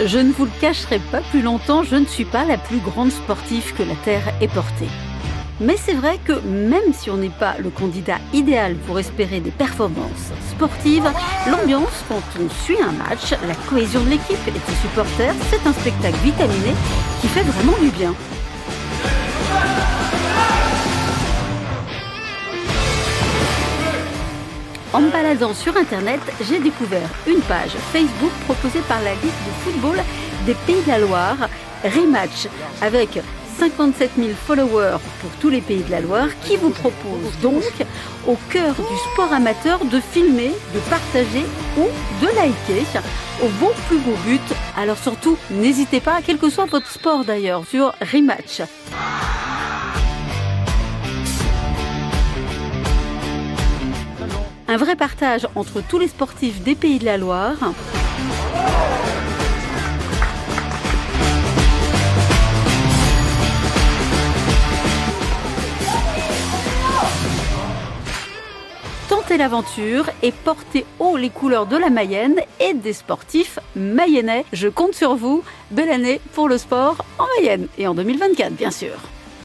Je ne vous le cacherai pas plus longtemps, je ne suis pas la plus grande sportive que la Terre ait portée. Mais c'est vrai que même si on n'est pas le candidat idéal pour espérer des performances sportives, l'ambiance quand on suit un match, la cohésion de l'équipe et des supporters, c'est un spectacle vitaminé qui fait vraiment du bien. En me baladant sur internet, j'ai découvert une page Facebook proposée par la Ligue de football des Pays de la Loire, Rematch, avec 57 000 followers pour tous les pays de la Loire, qui vous propose donc, au cœur du sport amateur, de filmer, de partager ou de liker au bon plus beau but. Alors surtout, n'hésitez pas, quel que soit votre sport d'ailleurs, sur Rematch. Un vrai partage entre tous les sportifs des Pays de la Loire. Tentez l'aventure et portez haut les couleurs de la Mayenne et des sportifs mayennais. Je compte sur vous. Belle année pour le sport en Mayenne et en 2024 bien sûr.